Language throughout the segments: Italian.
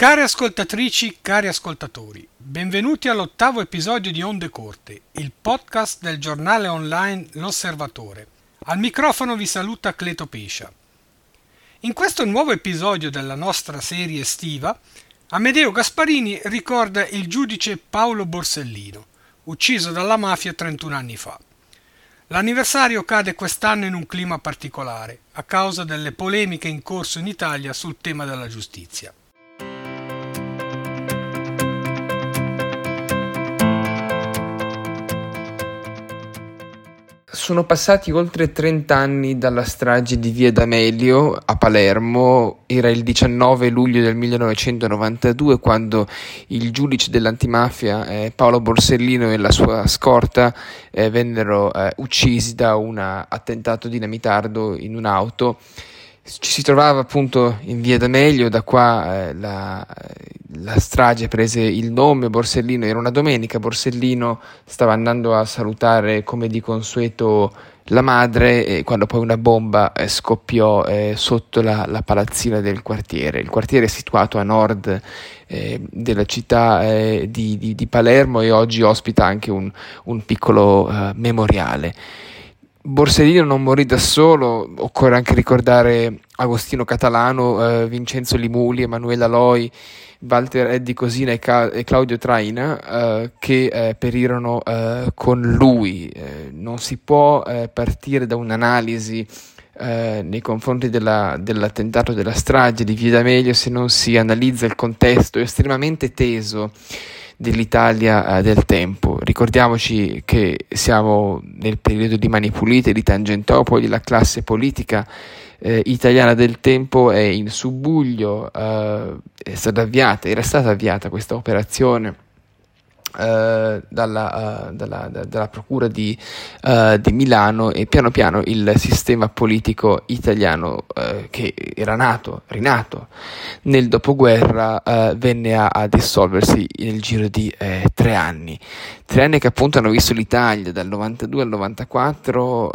Care ascoltatrici, cari ascoltatori, benvenuti all'ottavo episodio di Onde Corte, il podcast del giornale online L'Osservatore. Al microfono vi saluta Cleto Pescia. In questo nuovo episodio della nostra serie estiva, Amedeo Gasparini ricorda il giudice Paolo Borsellino, ucciso dalla mafia 31 anni fa. L'anniversario cade quest'anno in un clima particolare, a causa delle polemiche in corso in Italia sul tema della giustizia. Sono passati oltre 30 anni dalla strage di Via D'Amelio a Palermo, era il 19 luglio del 1992 quando il giudice dell'antimafia eh, Paolo Borsellino e la sua scorta eh, vennero eh, uccisi da un attentato dinamitardo in un'auto. Ci si trovava appunto in via D'Amelio, da qua eh, la, la, strage prese il nome Borsellino, era una domenica, Borsellino stava andando a salutare come di consueto la madre e quando poi una bomba eh, scoppiò eh, sotto la, la, palazzina del quartiere. Il quartiere è situato a nord eh, della città eh, di, di, di, Palermo e oggi ospita anche un, un piccolo eh, memoriale. Borsellino non morì da solo, occorre anche ricordare Agostino Catalano, eh, Vincenzo Limuli, Emanuela Loi, Walter Eddi Cosina e, Ca- e Claudio Traina eh, che eh, perirono eh, con lui. Eh, non si può eh, partire da un'analisi nei confronti della, dell'attentato della strage di Via D'Amelio se non si analizza il contesto estremamente teso dell'Italia eh, del tempo. Ricordiamoci che siamo nel periodo di Mani Pulite, di Tangentopoli, la classe politica eh, italiana del tempo è in subbuglio, eh, è stata avviata, era stata avviata questa operazione Uh, dalla, uh, dalla, da, dalla, Procura di, uh, di, Milano e piano piano il sistema politico italiano che era nato, rinato nel dopoguerra venne a, a, dissolversi nel giro di eh, tre anni. Tre anni che appunto hanno visto l'Italia dal 92 al 94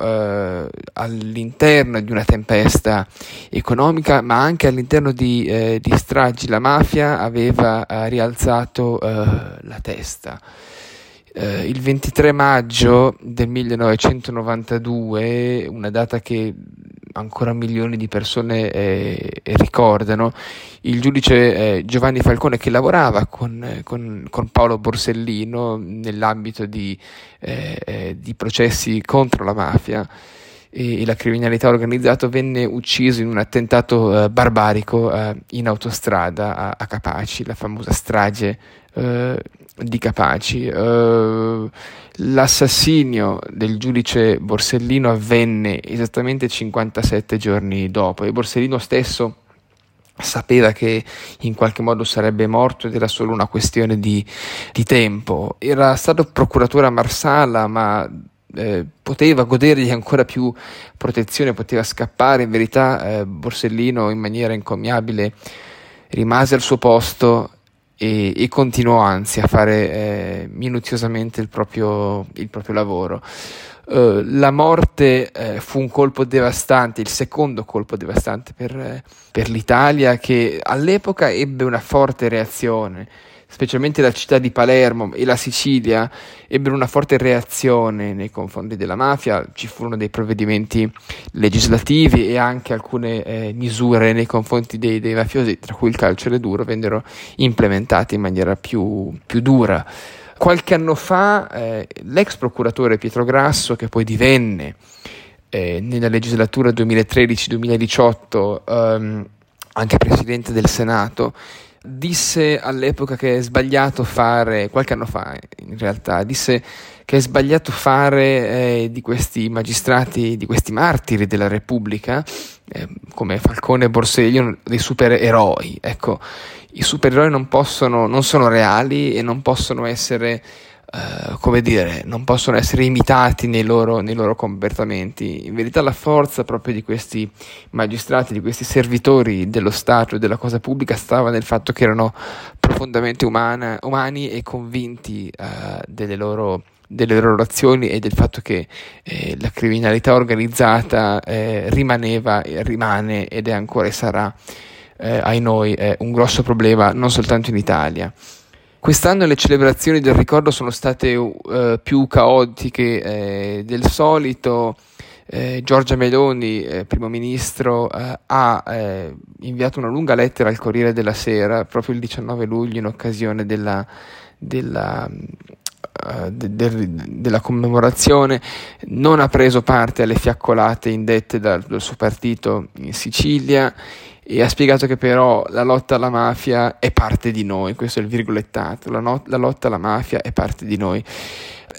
all'interno di una tempesta economica ma anche all'interno di, eh, di stragi. La mafia aveva rialzato la testa Eh, il 23 maggio del 1992, una data che ancora milioni di persone eh, ricordano, il giudice eh, Giovanni Falcone che lavorava con, con, con Paolo Borsellino nell'ambito di, eh, eh, di, processi contro la mafia e, e, la criminalità organizzata venne ucciso in un attentato eh, barbarico in autostrada a, a Capaci, la famosa strage eh, di Capaci. Uh, l'assassinio del giudice Borsellino avvenne esattamente 57 giorni dopo e Borsellino stesso sapeva che in qualche modo sarebbe morto ed era solo una questione di, di tempo. Era stato procuratore a Marsala, ma eh, poteva godere di ancora più protezione, poteva scappare. In verità, eh, Borsellino, in maniera incommiabile, rimase al suo posto e, e continuò anzi a fare eh, minuziosamente il proprio, il proprio lavoro. Uh, la morte uh, fu un colpo devastante, il secondo colpo devastante per, uh, per l'Italia che all'epoca ebbe una forte reazione specialmente la città di Palermo e la Sicilia, ebbero una forte reazione nei confronti della mafia, ci furono dei provvedimenti legislativi e anche alcune eh, misure nei confronti dei, dei, mafiosi, tra cui il carcere duro, vennero implementate in maniera più, più dura. Qualche anno fa eh, l'ex procuratore Pietro Grasso, che poi divenne eh, nella legislatura 2013-2018 ehm, anche presidente del Senato, disse all'epoca che è sbagliato fare, qualche anno fa in realtà, disse che è sbagliato fare eh, di questi magistrati, di questi martiri della Repubblica, eh, come Falcone e Borsellino, dei supereroi. Ecco, i supereroi non possono, non sono reali e non possono essere Uh, come dire, non possono essere imitati nei loro, nei loro, comportamenti. In verità la forza proprio di questi magistrati, di questi servitori dello Stato e della cosa pubblica stava nel fatto che erano profondamente umana, umani e convinti uh, delle, loro, delle loro azioni e del fatto che eh, la criminalità organizzata eh, rimaneva, rimane ed è ancora e sarà eh, ai noi è un grosso problema non soltanto in Italia. Quest'anno le celebrazioni del ricordo sono state uh, più caotiche eh, del solito. Eh, Giorgia Meloni, eh, primo ministro, eh, ha eh, inviato una lunga lettera al Corriere della Sera proprio il 19 luglio in occasione della, della uh, de, de, della commemorazione, non ha preso parte alle fiaccolate indette dal, dal suo partito in Sicilia e ha spiegato che però la lotta alla mafia è parte di noi, questo è il virgolettato, la, not- la lotta alla mafia è parte di noi.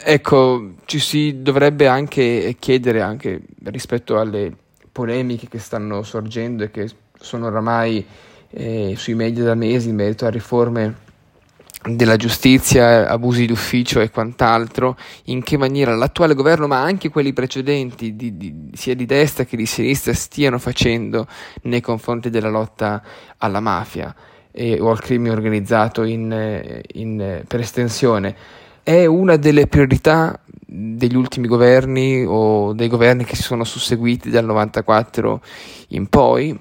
Ecco, ci si dovrebbe anche chiedere, anche rispetto alle polemiche che stanno sorgendo e che sono oramai eh, sui media da mesi in merito a riforme della giustizia, abusi d'ufficio e quant'altro, in che maniera l'attuale governo, ma anche quelli precedenti, di, di, sia di destra che di sinistra, stiano facendo nei confronti della lotta alla mafia e, o al crimine organizzato in, in, per estensione. È una delle priorità degli ultimi governi o dei governi che si sono susseguiti dal 94 in poi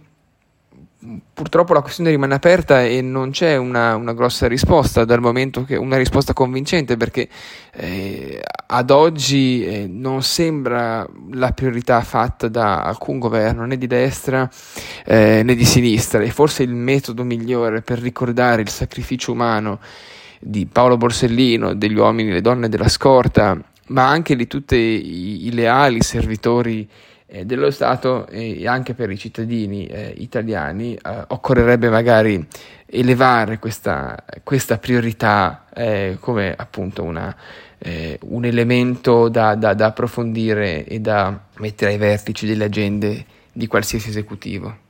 purtroppo la questione rimane aperta e non c'è una, una, grossa risposta dal momento che una risposta convincente perché eh, ad oggi eh, non sembra la priorità fatta da alcun governo né di destra eh, né di sinistra. E forse il metodo migliore per ricordare il sacrificio umano di Paolo Borsellino, degli uomini e le donne della scorta ma anche di tutti i, i leali servitori dello Stato e anche per i cittadini eh, italiani eh, occorrerebbe magari elevare questa, questa priorità eh, come appunto una, eh, un elemento da, da, da approfondire e da mettere ai vertici delle agende di qualsiasi esecutivo.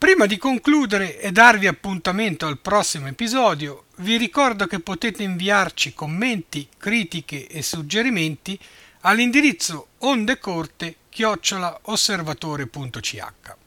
Prima di concludere e darvi appuntamento al prossimo episodio, vi ricordo che potete inviarci commenti, critiche e suggerimenti all'indirizzo ondecorte-osservatore.ch.